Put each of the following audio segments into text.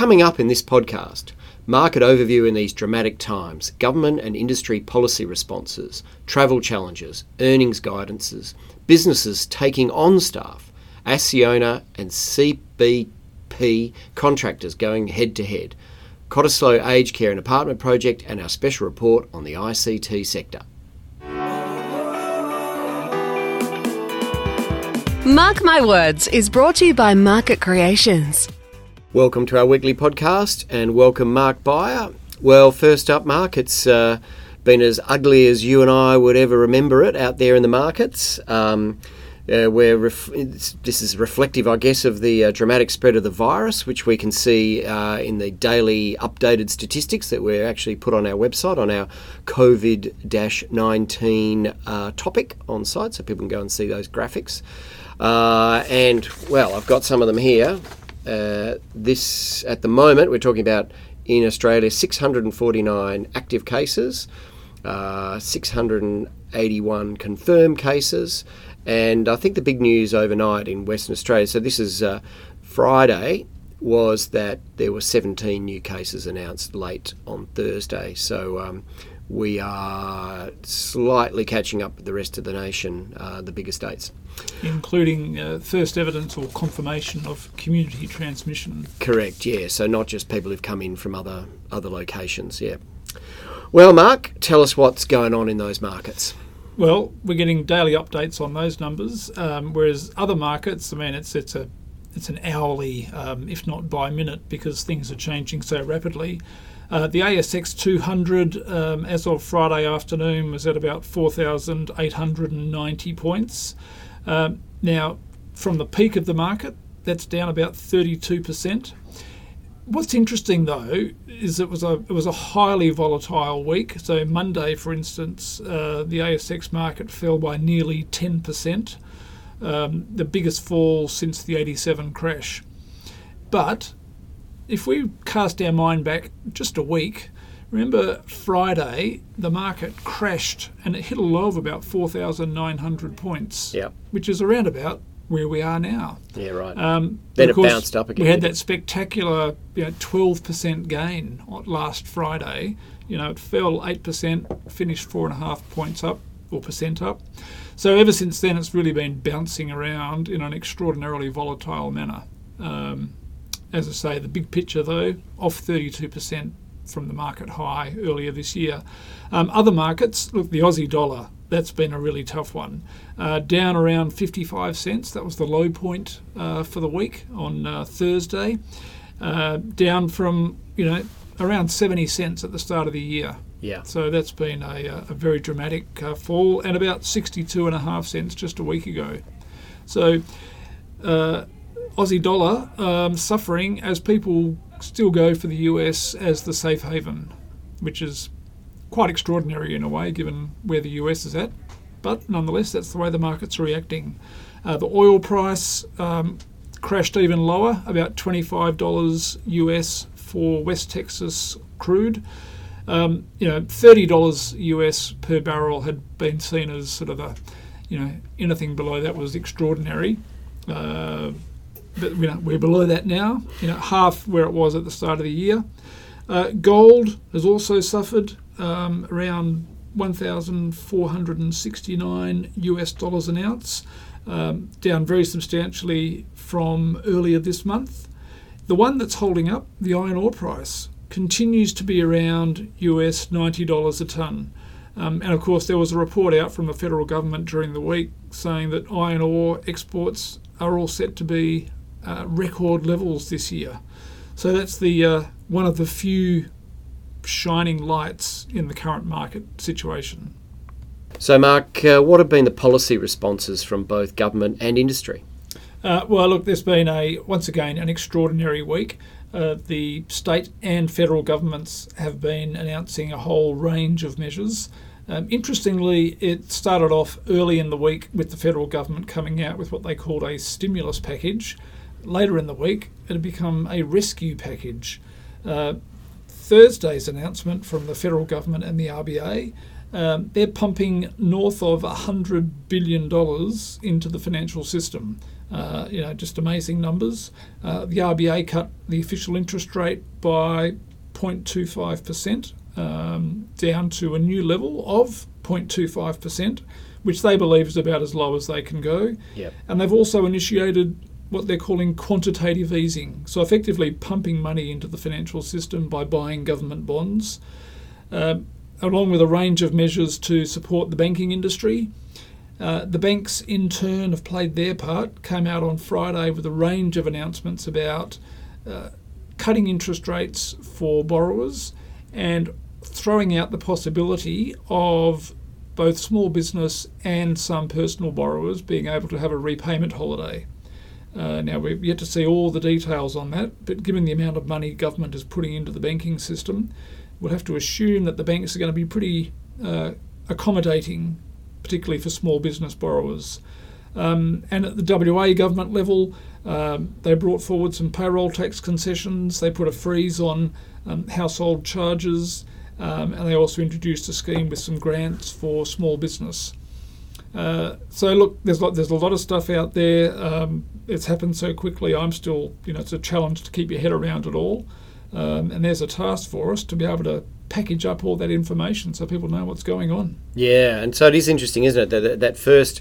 Coming up in this podcast, market overview in these dramatic times, government and industry policy responses, travel challenges, earnings guidances, businesses taking on staff, Acciona and CPB contractors going head to head, Cottesloe Aged Care and Apartment Project, and our special report on the ICT sector. Mark My Words is brought to you by Market Creations. Welcome to our weekly podcast and welcome Mark Beyer. Well, first up, Mark, it's uh, been as ugly as you and I would ever remember it out there in the markets. Um, uh, where ref- this is reflective, I guess, of the uh, dramatic spread of the virus, which we can see uh, in the daily updated statistics that we're actually put on our website on our COVID 19 uh, topic on site, so people can go and see those graphics. Uh, and well, I've got some of them here. Uh, this at the moment we're talking about in Australia 649 active cases, 681 confirmed cases, and I think the big news overnight in Western Australia, so this is uh, Friday, was that there were 17 new cases announced late on Thursday. So um, we are slightly catching up with the rest of the nation, uh, the bigger states. Including uh, first evidence or confirmation of community transmission. Correct, yeah. So not just people who've come in from other other locations, yeah. Well, Mark, tell us what's going on in those markets. Well, we're getting daily updates on those numbers, um, whereas other markets, I mean, it's it's a it's an hourly, um, if not by minute, because things are changing so rapidly. Uh, the ASX 200, um, as of Friday afternoon, was at about 4,890 points. Um, now, from the peak of the market, that's down about 32%. What's interesting though is it was a it was a highly volatile week. So Monday, for instance, uh, the ASX market fell by nearly ten percent, um, the biggest fall since the '87 crash. But if we cast our mind back just a week, remember Friday the market crashed and it hit a low of about 4,900 points, yep. which is around about where we are now. Yeah, right. Um, then it bounced up again. We had that spectacular you know, 12% gain last Friday. You know, it fell 8%, finished four and a half points up or percent up. So ever since then, it's really been bouncing around in an extraordinarily volatile manner. Um, as I say, the big picture though, off 32% from the market high earlier this year. Um, other markets, look, the Aussie dollar that's been a really tough one. Uh, down around 55 cents. That was the low point uh, for the week on uh, Thursday. Uh, down from you know around 70 cents at the start of the year. Yeah. So that's been a, uh, a very dramatic uh, fall, and about 62 and a half cents just a week ago. So Aussie dollar um, suffering as people still go for the US as the safe haven, which is quite extraordinary in a way, given where the US is at. But nonetheless, that's the way the market's reacting. Uh, the oil price um, crashed even lower, about $25 US for West Texas crude. Um, you know, $30 US per barrel had been seen as sort of a, you know, anything below that was extraordinary. Uh, but you know, we're below that now, you know, half where it was at the start of the year. Uh, gold has also suffered um, around 1,469 US dollars an ounce, um, down very substantially from earlier this month. The one that's holding up, the iron ore price, continues to be around US $90 a tonne. Um, and of course, there was a report out from the federal government during the week saying that iron ore exports are all set to be uh, record levels this year. So that's the uh, one of the few shining lights in the current market situation. So, Mark, uh, what have been the policy responses from both government and industry? Uh, well, look, there's been a once again an extraordinary week. Uh, the state and federal governments have been announcing a whole range of measures. Um, interestingly, it started off early in the week with the federal government coming out with what they called a stimulus package. Later in the week, it had become a rescue package. Uh, Thursday's announcement from the federal government and the RBA, um, they're pumping north of $100 billion into the financial system. Uh, you know, just amazing numbers. Uh, the RBA cut the official interest rate by 0.25% um, down to a new level of 0.25%, which they believe is about as low as they can go. Yep. And they've also initiated what they're calling quantitative easing, so effectively pumping money into the financial system by buying government bonds, uh, along with a range of measures to support the banking industry. Uh, the banks, in turn, have played their part, came out on Friday with a range of announcements about uh, cutting interest rates for borrowers and throwing out the possibility of both small business and some personal borrowers being able to have a repayment holiday. Uh, now, we've yet to see all the details on that, but given the amount of money government is putting into the banking system, we'll have to assume that the banks are going to be pretty uh, accommodating, particularly for small business borrowers. Um, and at the WA government level, um, they brought forward some payroll tax concessions. They put a freeze on um, household charges, um, and they also introduced a scheme with some grants for small business. Uh, so look, there's lot, there's a lot of stuff out there. Um, it's happened so quickly. I'm still, you know, it's a challenge to keep your head around it all. Um, and there's a task for us to be able to package up all that information so people know what's going on. Yeah, and so it is interesting, isn't it? That that first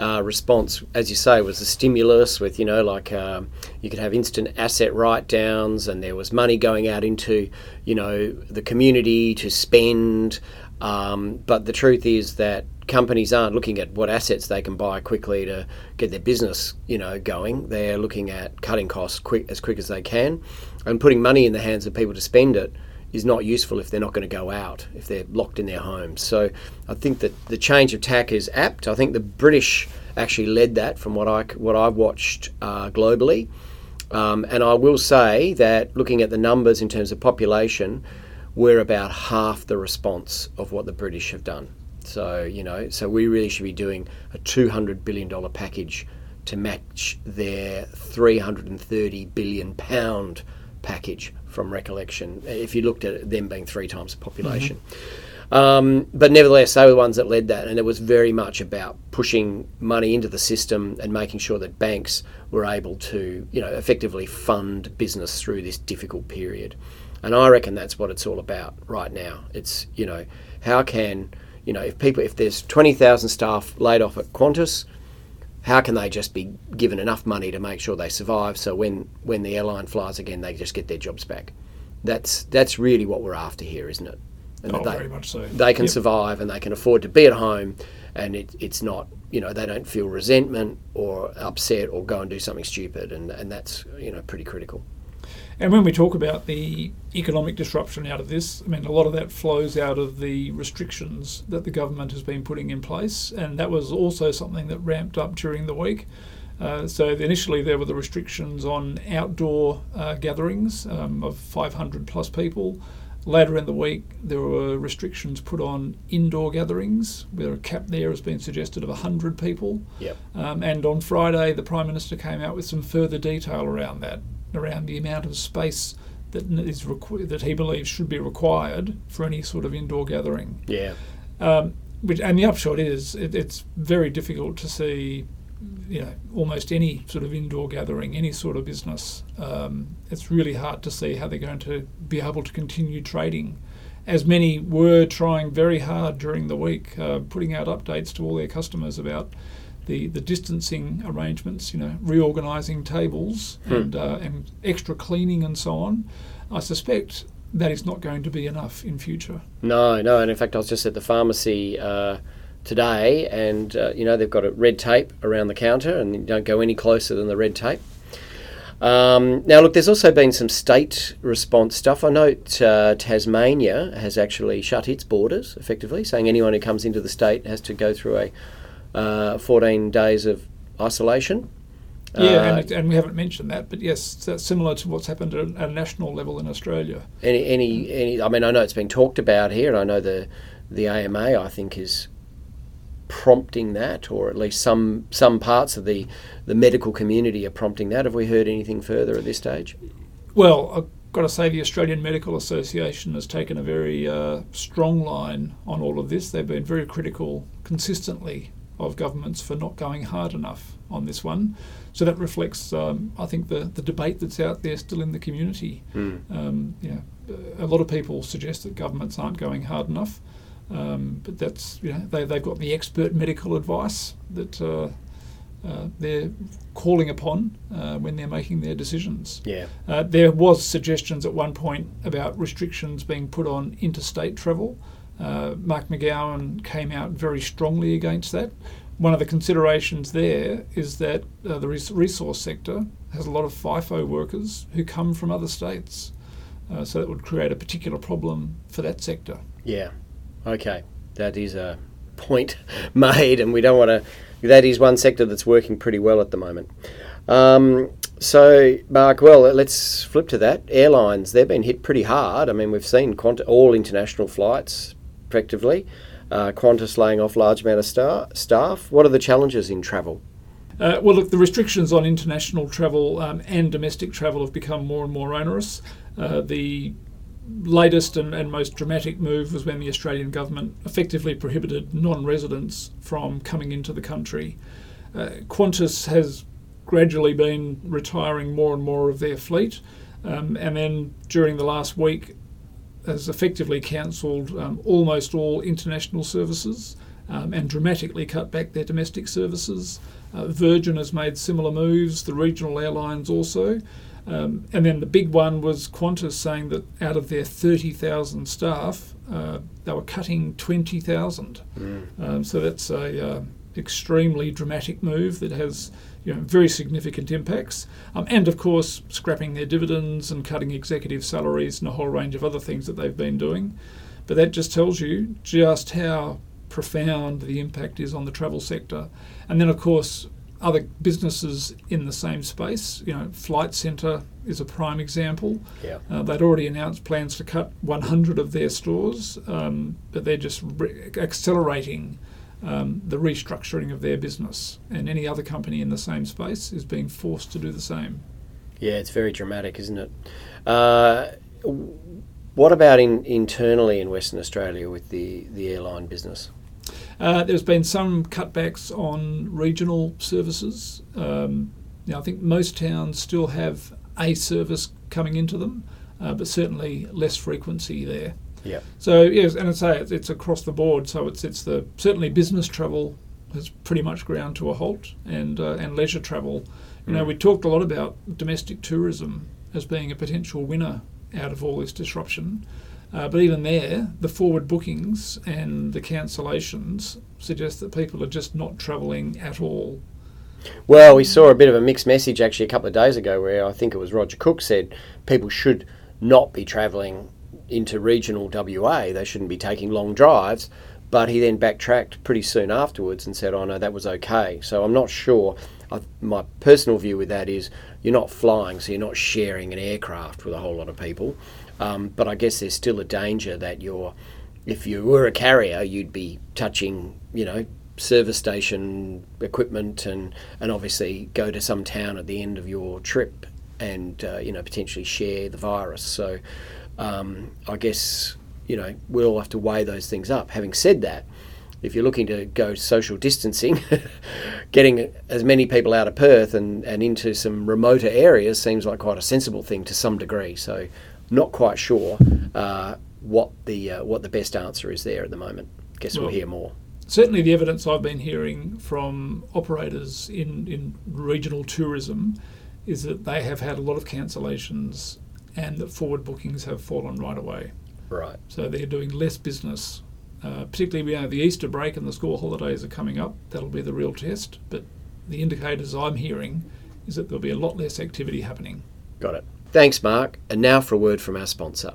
uh, response, as you say, was a stimulus with, you know, like um, you could have instant asset write downs and there was money going out into, you know, the community to spend. Um, but the truth is that companies aren't looking at what assets they can buy quickly to get their business, you know, going. They're looking at cutting costs quick as quick as they can and putting money in the hands of people to spend it is not useful if they're not going to go out, if they're locked in their homes. So I think that the change of tack is apt. I think the British actually led that from what I what I've watched uh, globally. Um, and I will say that looking at the numbers in terms of population, we're about half the response of what the British have done. So you know, so we really should be doing a two hundred billion dollar package to match their three hundred and thirty billion pound package from recollection. If you looked at them being three times the population. Mm-hmm. Um, but nevertheless, they were the ones that led that, and it was very much about pushing money into the system and making sure that banks were able to, you know, effectively fund business through this difficult period. And I reckon that's what it's all about right now. It's, you know, how can, you know, if people, if there's 20,000 staff laid off at Qantas, how can they just be given enough money to make sure they survive so when, when the airline flies again they just get their jobs back that's that's really what we're after here isn't it and oh, they, very much so. they can yep. survive and they can afford to be at home and it, it's not you know they don't feel resentment or upset or go and do something stupid and, and that's you know pretty critical and when we talk about the economic disruption out of this, I mean, a lot of that flows out of the restrictions that the government has been putting in place, and that was also something that ramped up during the week. Uh, so initially there were the restrictions on outdoor uh, gatherings um, of 500 plus people. Later in the week, there were restrictions put on indoor gatherings, where a cap there has been suggested of 100 people. Yep. Um, and on Friday, the Prime Minister came out with some further detail around that around the amount of space that is requ- that he believes should be required for any sort of indoor gathering. Yeah. Um, which and the upshot is it, it's very difficult to see, you know, almost any sort of indoor gathering, any sort of business. Um, it's really hard to see how they're going to be able to continue trading. As many were trying very hard during the week, uh, putting out updates to all their customers about the, the distancing arrangements, you know, reorganising tables hmm. and, uh, and extra cleaning and so on, I suspect that is not going to be enough in future. No, no, and in fact, I was just at the pharmacy uh, today, and uh, you know they've got a red tape around the counter, and you don't go any closer than the red tape. Um, now, look, there's also been some state response stuff. I note uh, Tasmania has actually shut its borders effectively, saying anyone who comes into the state has to go through a uh, 14 days of isolation. Yeah, uh, and, and, we haven't mentioned that, but yes, that's similar to what's happened at a national level in Australia. Any, any, any. I mean, I know it's been talked about here, and I know the the AMA, I think, is prompting that, or at least some some parts of the the medical community are prompting that. Have we heard anything further at this stage? Well, I've got to say the Australian Medical Association has taken a very uh, strong line on all of this. They've been very critical consistently of governments for not going hard enough on this one. So that reflects, um, I think, the, the debate that's out there still in the community. Mm. Um, know, a lot of people suggest that governments aren't going hard enough, um, but that's you know they, they've got the expert medical advice that uh, uh, they're calling upon uh, when they're making their decisions. Yeah. Uh, there was suggestions at one point about restrictions being put on interstate travel. Uh, Mark McGowan came out very strongly against that. One of the considerations there is that uh, the res- resource sector has a lot of FIFO workers who come from other states. Uh, so that would create a particular problem for that sector. Yeah. Okay. That is a point made, and we don't want to. That is one sector that's working pretty well at the moment. Um, so, Mark, well, let's flip to that. Airlines, they've been hit pretty hard. I mean, we've seen all international flights, effectively. Uh, Qantas laying off large amount of star- staff. What are the challenges in travel? Uh, well, look, the restrictions on international travel um, and domestic travel have become more and more onerous. Uh, the latest and, and, most dramatic move was when the Australian government effectively prohibited non residents from coming into the country. Uh, Qantas has gradually been retiring more and more of their fleet, um, and then during the last week, has effectively cancelled um, almost all international services um, and dramatically cut back their domestic services. Uh, Virgin has made similar moves, the regional airlines also. Um, and then the big one was Qantas saying that out of their 30,000 staff, uh, they were cutting 20,000. Mm. Um, so that's a uh, extremely dramatic move that has you know, very significant impacts. Um, and of course, scrapping their dividends and cutting executive salaries and a whole range of other things that they've been doing. But that just tells you just how profound the impact is on the travel sector. And then, of course, other businesses in the same space. You know, Flight Centre is a prime example. Yeah. Uh, they'd already announced plans to cut 100 of their stores, um, but they're just re- accelerating um, the restructuring of their business. And any other company in the same space is being forced to do the same. Yeah, it's very dramatic, isn't it? Uh, what about in, internally in Western Australia with the, the airline business? Uh, there's been some cutbacks on regional services. Um, now, I think most towns still have a service coming into them, uh, but certainly less frequency there. Yeah. So yes, and I say it's, it's across the board. So it's it's the certainly business travel has pretty much ground to a halt, and uh, and leisure travel. You mm. know, we talked a lot about domestic tourism as being a potential winner out of all this disruption. Uh, but even there, the forward bookings and the cancellations suggest that people are just not travelling at all. Well, we saw a bit of a mixed message actually a couple of days ago where I think it was Roger Cook said people should not be travelling into regional WA. They shouldn't be taking long drives. But he then backtracked pretty soon afterwards and said, oh no, that was okay. So I'm not sure. I, my personal view with that is you're not flying, so you're not sharing an aircraft with a whole lot of people. Um, but I guess there's still a danger that you're, if you were a carrier, you'd be touching, you know, service station equipment and, and obviously go to some town at the end of your trip and, uh, you know, potentially share the virus. So um, I guess, you know, we'll all have to weigh those things up. Having said that, if you're looking to go social distancing, getting as many people out of Perth and, and into some remoter areas seems like quite a sensible thing to some degree. So not quite sure uh, what the uh, what the best answer is there at the moment. Guess well, we'll hear more. Certainly, the evidence I've been hearing from operators in, in regional tourism is that they have had a lot of cancellations and that forward bookings have fallen right away. Right. So they're doing less business. Uh, particularly, you know, the Easter break and the school holidays are coming up. That'll be the real test. But the indicators I'm hearing is that there'll be a lot less activity happening. Got it. Thanks, Mark. And now for a word from our sponsor.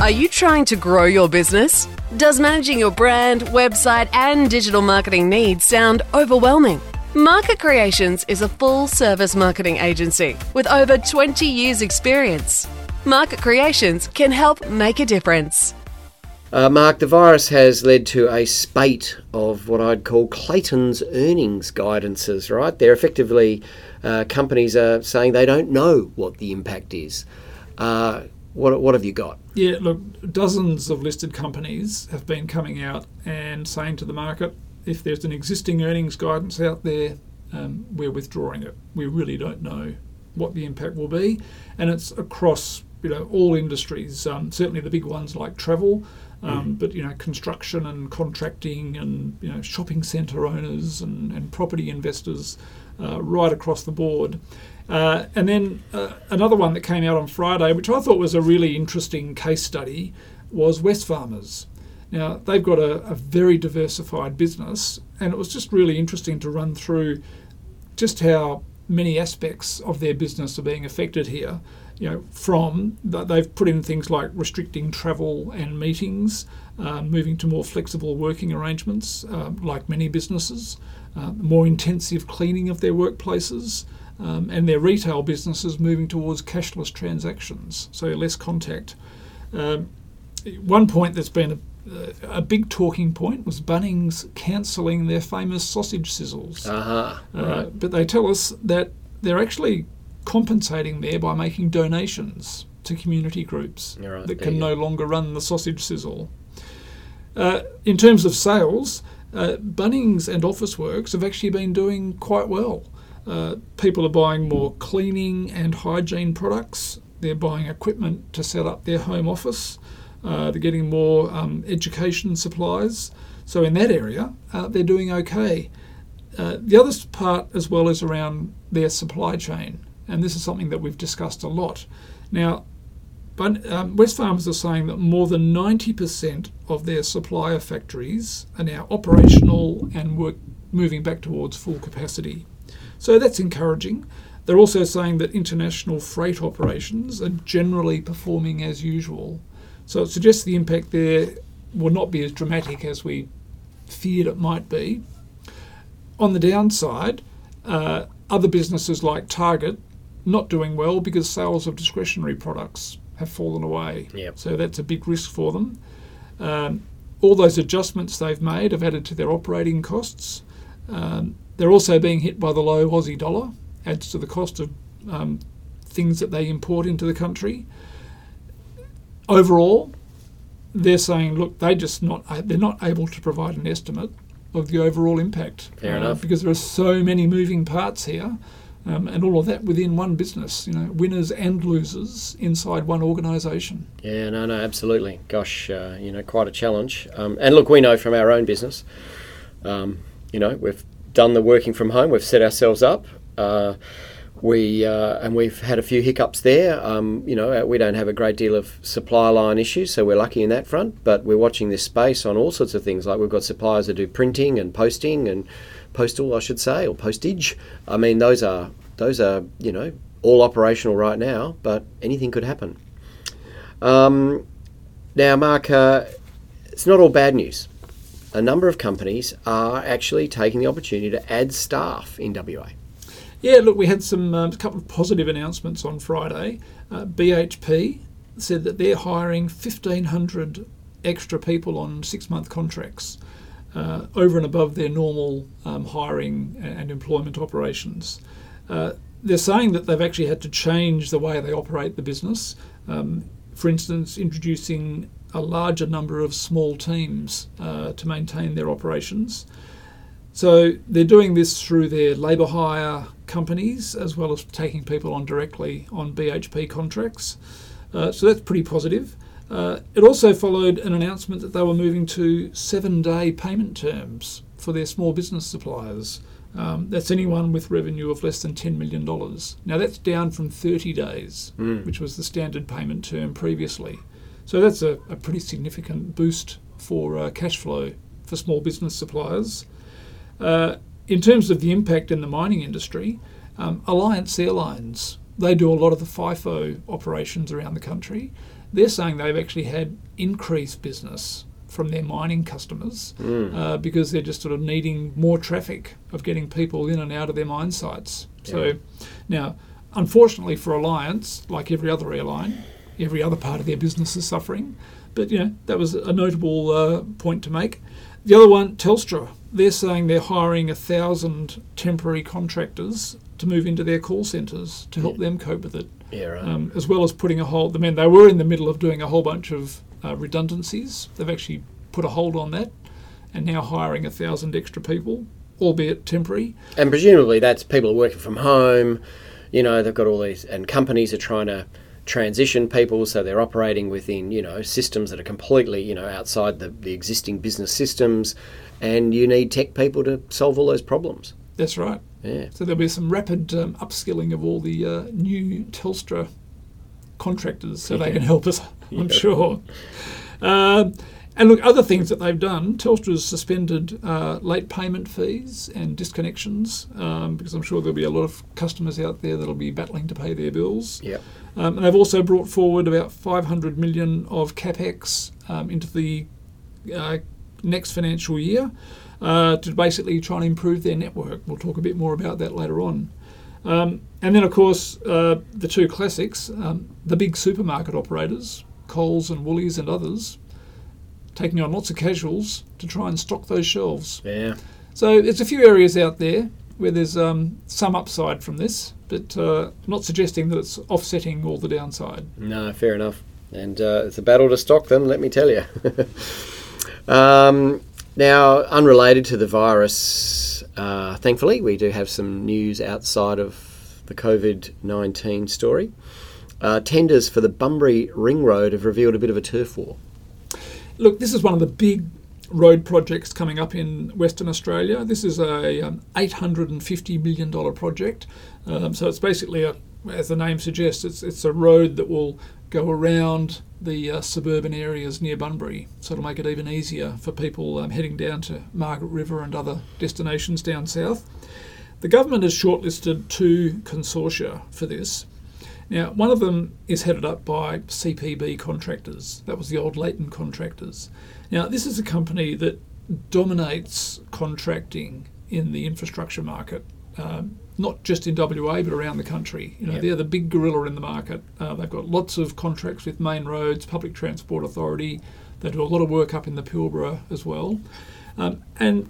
Are you trying to grow your business? Does managing your brand, website, and digital marketing needs sound overwhelming? Market Creations is a full service marketing agency with over 20 years' experience. Market Creations can help make a difference. Uh, Mark, the virus has led to a spate of what I'd call Clayton's earnings guidances, right? They're effectively, uh, companies are saying they don't know what the impact is. Uh, what what have you got? Yeah, look, dozens of listed companies have been coming out and saying to the market, if there's an existing earnings guidance out there, um, we're withdrawing it. We really don't know what the impact will be, and it's across you know all industries. Um, certainly the big ones like travel, um, but you know construction and contracting and you know shopping centre owners and, and property investors, uh, right across the board. Uh, and then uh, another one that came out on Friday, which I thought was a really interesting case study, was Wesfarmers. Now, they've got a, a, very diversified business, and it was just really interesting to run through just how many aspects of their business are being affected here. You know, from they've put in things like restricting travel and meetings, uh, moving to more flexible working arrangements, uh, like many businesses, uh, more intensive cleaning of their workplaces, um, and their retail businesses moving towards cashless transactions, so less contact. Um, one point that's been a, a, big talking point was Bunnings cancelling their famous sausage sizzles. Uh-huh, uh, but they tell us that they're actually compensating there by making donations to community groups right, that can no longer run the sausage sizzle. Uh, in terms of sales, uh, Bunnings and Officeworks have actually been doing quite well. Uh, people are buying more cleaning and hygiene products. They're buying equipment to set up their home office. Uh, they're getting more um, education supplies. So, in that area, uh, they're doing okay. Uh, the other part, as well, is around their supply chain. And this is something that we've discussed a lot. Now, but, um, Wesfarmers are saying that more than 90% of their supplier factories are now operational and work, moving back towards full capacity. So that's encouraging. They're also saying that international freight operations are generally performing as usual. So it suggests the impact there will not be as dramatic as we feared it might be. On the downside, uh, other businesses like Target not doing well because sales of discretionary products have fallen away. Yep. So that's a big risk for them. Um, all those adjustments they've made have added to their operating costs. Um, they're also being hit by the low Aussie dollar, adds to the cost of um, things that they import into the country. Overall, they're saying, look, they just not they're not able to provide an estimate of the overall impact. Fair uh, enough. Because there are so many moving parts here. Um, and all of that within one business, you know, winners and losers inside one organisation. Yeah, no, no, absolutely. Gosh, uh, you know, quite a challenge. Um, and look, we know from our own business, um, you know, we've done the working from home. We've set ourselves up. Uh, we uh, and we've had a few hiccups there. Um, you know, we don't have a great deal of supply line issues, so we're lucky in that front. But we're watching this space on all sorts of things. Like we've got suppliers that do printing and posting and postal, I should say, or postage. I mean, those are those are you know all operational right now, but anything could happen. Um, now, Mark, uh, it's not all bad news a number of companies are actually taking the opportunity to add staff in WA. Yeah, look, we had some um, a couple of positive announcements on Friday. Uh, BHP said that they're hiring 1,500 extra people on six-month contracts uh, over and above their normal um, hiring and employment operations. Uh, they're saying that they've actually had to change the way they operate the business. Um, for instance, introducing a larger number of small teams uh, to maintain their operations. So they're doing this through their labour hire companies as well as taking people on directly on BHP contracts. Uh, so that's pretty positive. Uh, it also followed an announcement that they were moving to seven day payment terms for their small business suppliers. Um, that's anyone with revenue of less than $10 million. Now, that's down from 30 days, mm. which was the standard payment term previously. So that's a, a pretty significant boost for uh, cash flow for small business suppliers. Uh, in terms of the impact in the mining industry, um, Alliance Airlines, they do a lot of the FIFO operations around the country. They're saying they've actually had increased business from their mining customers mm. uh, because they're just sort of needing more traffic of getting people in and out of their mine sites. Yeah. So now, unfortunately for Alliance, like every other airline, every other part of their business is suffering. But you know that was a notable uh, point to make. The other one, Telstra, they're saying they're hiring a thousand temporary contractors to move into their call centres to help them cope with it, Yeah, right. um, as well as putting a hold. I mean, they were in the middle of doing a whole bunch of uh, redundancies. They've actually put a hold on that, and now hiring a thousand extra people, albeit temporary. And presumably that's people are working from home. You know, they've got all these, and companies are trying to transition people, so they're operating within you know systems that are completely you know outside the, the existing business systems, and you need tech people to solve all those problems. That's right. Yeah, So there'll be some rapid um, upskilling of all the uh, new Telstra contractors so they can help us, I'm sure. Um, and look, other things that they've done, Telstra's suspended uh, late payment fees and disconnections um, because I'm sure there'll be a lot of customers out there that'll be battling to pay their bills. yep, Um, and they've also brought forward about 500 million of capex um, into the uh, next financial year uh, to basically try and improve their network. We'll talk a bit more about that later on. Um, and then, of course, uh, the two classics, um, the big supermarket operators, Coles and Woolies and others, taking on lots of casuals to try and stock those shelves. yeah. So there's a few areas out there where there's um, some upside from this, but uh, not suggesting that it's offsetting all the downside. No, fair enough. And uh, it's a battle to stock them, let me tell you. um, now, unrelated to the virus, uh, thankfully, we do have some news outside of the COVID 19 story. Uh, tenders for the Bunbury Ring Road have revealed a bit of a turf war. Look, this is one of the big road projects coming up in Western Australia. This is a um, $850 million project. Um, so it's basically, a, as the name suggests, it's, it's a road that will go around the uh, suburban areas near Bunbury. So it'll make it even easier for people um, heading down to Margaret River and other destinations down south. The government has shortlisted two consortia for this. Now, one of them is headed up by CPB contractors. That was the old Leighton contractors. Now, this is a company that dominates contracting in the infrastructure market, um, not just in WA but around the country. You know, Yep. they're the big gorilla in the market. Uh, they've got lots of contracts with Main Roads, Public Transport Authority. They do a lot of work up in the Pilbara as well, um, and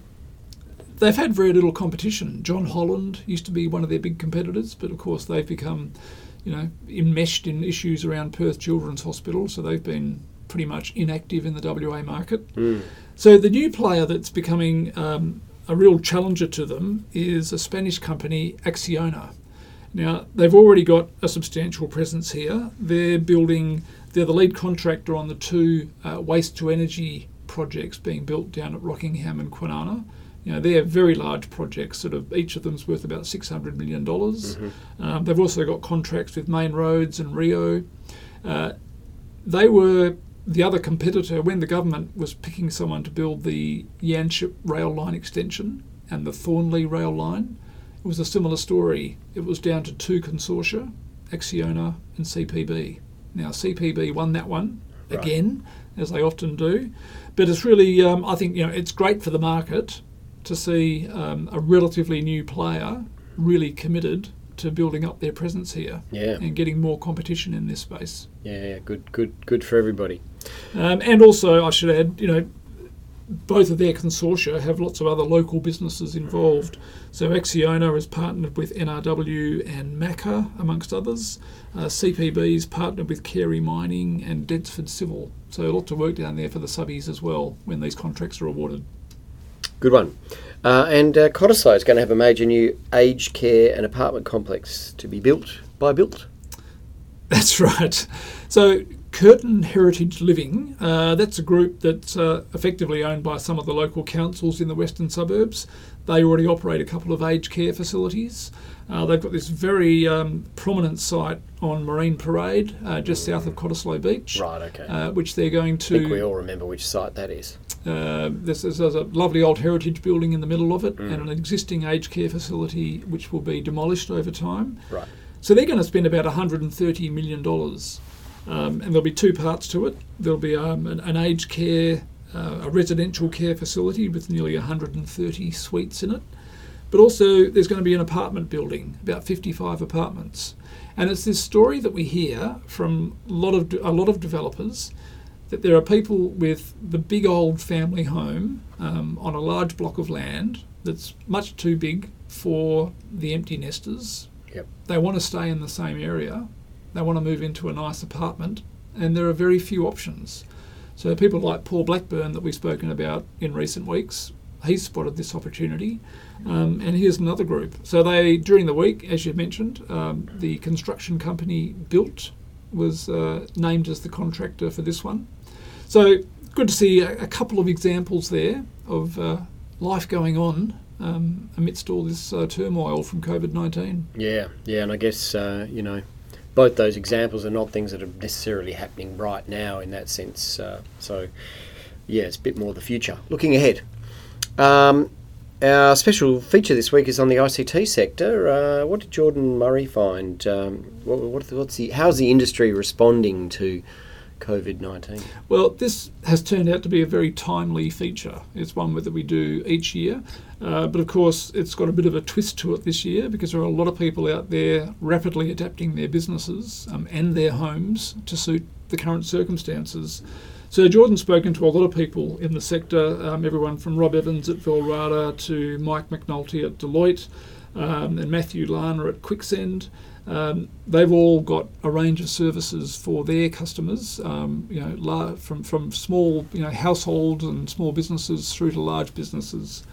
they've had very little competition. John Holland used to be one of their big competitors, but of course they've become, you know, enmeshed in issues around Perth Children's Hospital, so they've been pretty much inactive in the WA market. So the new player that's becoming um, a real challenger to them is a Spanish company, Acciona. Now they've already got a substantial presence here. They're building. They're the lead contractor on the two uh, waste to energy projects being built down at Rockingham and Kwinana. You know, they're very large projects. Sort of each of them's worth about six hundred million dollars. Um, they've also got contracts with Main Roads and Rio. Uh, they were the other competitor when the government was picking someone to build the Yanchep rail line extension and the Thornlie rail line. It was a similar story. It was down to two consortia, Acciona and CPB. Now CPB won that one Right. again, as they often do, but it's really um, I think you know it's great for the market to see um, a relatively new player really committed to building up their presence here Yeah, and getting more competition in this space. yeah, yeah. Good, good, good for everybody. Um, and also, I should add, you know, both of their consortia have lots of other local businesses involved. So Acciona is partnered with NRW and Macca, amongst others. Uh, is partnered with Carey Mining and Dedsford Civil. So a lot of work down there for the subbies as well when these contracts are awarded. Good one. Uh, and uh, Cottesloe is going to have a major new aged care and apartment complex to be built by Built. That's right. So Curtin Heritage Living, uh, that's a group that's uh, effectively owned by some of the local councils in the western suburbs. They already operate a couple of aged care facilities. Uh, they've got this very um, prominent site on Marine Parade, uh, just south of Cottesloe Beach, Right. Okay. uh, which they're going to. I think we all remember which site that is. Uh, this is there's a lovely old heritage building in the middle of it, and an existing aged care facility which will be demolished over time. Right. So they're going to spend about $130 million. Um, and there'll be two parts to it. There'll be um, an, an aged care, uh, a residential care facility with nearly 130 suites in it. But also, there's going to be an apartment building, about 55 apartments. And it's this story that we hear from a lot of a lot of developers that there are people with the big old family home um, on a large block of land that's much too big for the empty nesters. Yep. They want to stay in the same area. They want to move into a nice apartment, and there are very few options. So people like Paul Blackburn that we've spoken about in recent weeks, he's spotted this opportunity, um, and here's another group. So they during the week, as you mentioned, um, the construction company Built was uh, named as the contractor for this one. So good to see a, a couple of examples there of uh, life going on um, amidst all this uh, turmoil from COVID 19. Yeah, yeah, and I guess, uh, you know, both those examples are not things that are necessarily happening right now in that sense. Uh, so, yeah, it's a bit more the future. Looking ahead. Um, our special feature this week is on the ICT sector. Uh, what did Jordan Murray find? Um, what, what, what's the, how's the industry responding to COVID 19? Well, this has turned out to be a very timely feature. It's one that we do each year. Uh, but of course, it's got a bit of a twist to it this year because there are a lot of people out there rapidly adapting their businesses um, and their homes to suit the current circumstances. So Jordan's spoken to a lot of people in the sector, um, everyone from Rob Evans at Valrada to Mike McNulty at Deloitte um, and Matthew Lana at Quicksend. Um, they've all got a range of services for their customers, um, you know, from, from small you know, households and small businesses through to large businesses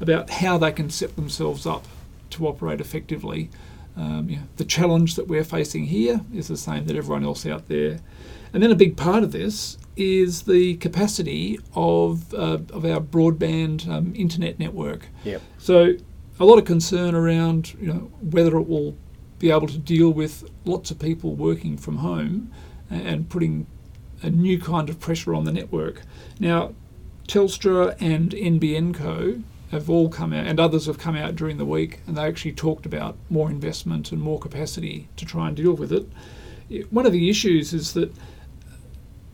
about how they can set themselves up to operate effectively. Um, you know, the challenge that we're facing here is the same that everyone else out there. And then a big part of this is the capacity of, uh, of our broadband um, internet network. Yep. So a lot of concern around you know whether it will be able to deal with lots of people working from home and putting a new kind of pressure on the network. Now, Telstra and NBN Co have all come out, and others have come out during the week, and they actually talked about more investment and more capacity to try and deal with it. One of the issues is that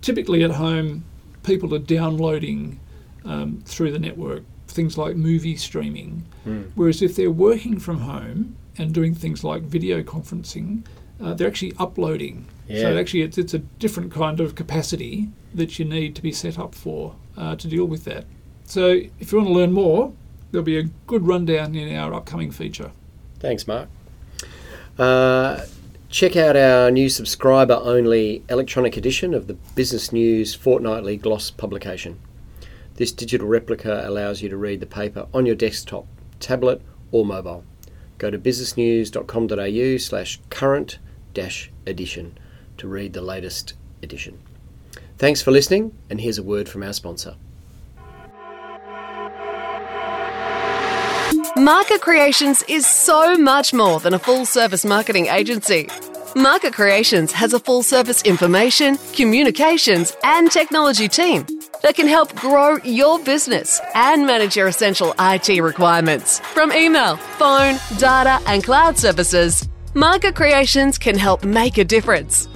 typically at home, people are downloading um, through the network things like movie streaming, mm. whereas if they're working from home and doing things like video conferencing, uh, they're actually uploading. Yeah. So actually, it's, it's a different kind of capacity that you need to be set up for uh, to deal with that. So if you want to learn more, there'll be a good rundown in our upcoming feature. Thanks, Mark. Uh, check out our new subscriber only electronic edition of the Business News Fortnightly Gloss publication. This digital replica allows you to read the paper on your desktop, tablet, or mobile. Go to businessnews.com.au slash current dash edition to read the latest edition. Thanks for listening, and here's a word from our sponsor. Market Creations is so much more than a full service marketing agency. Market Creations has a full service information, communications, and technology team that can help grow your business and manage your essential IT requirements. From email, phone, data, and cloud services, Market Creations can help make a difference.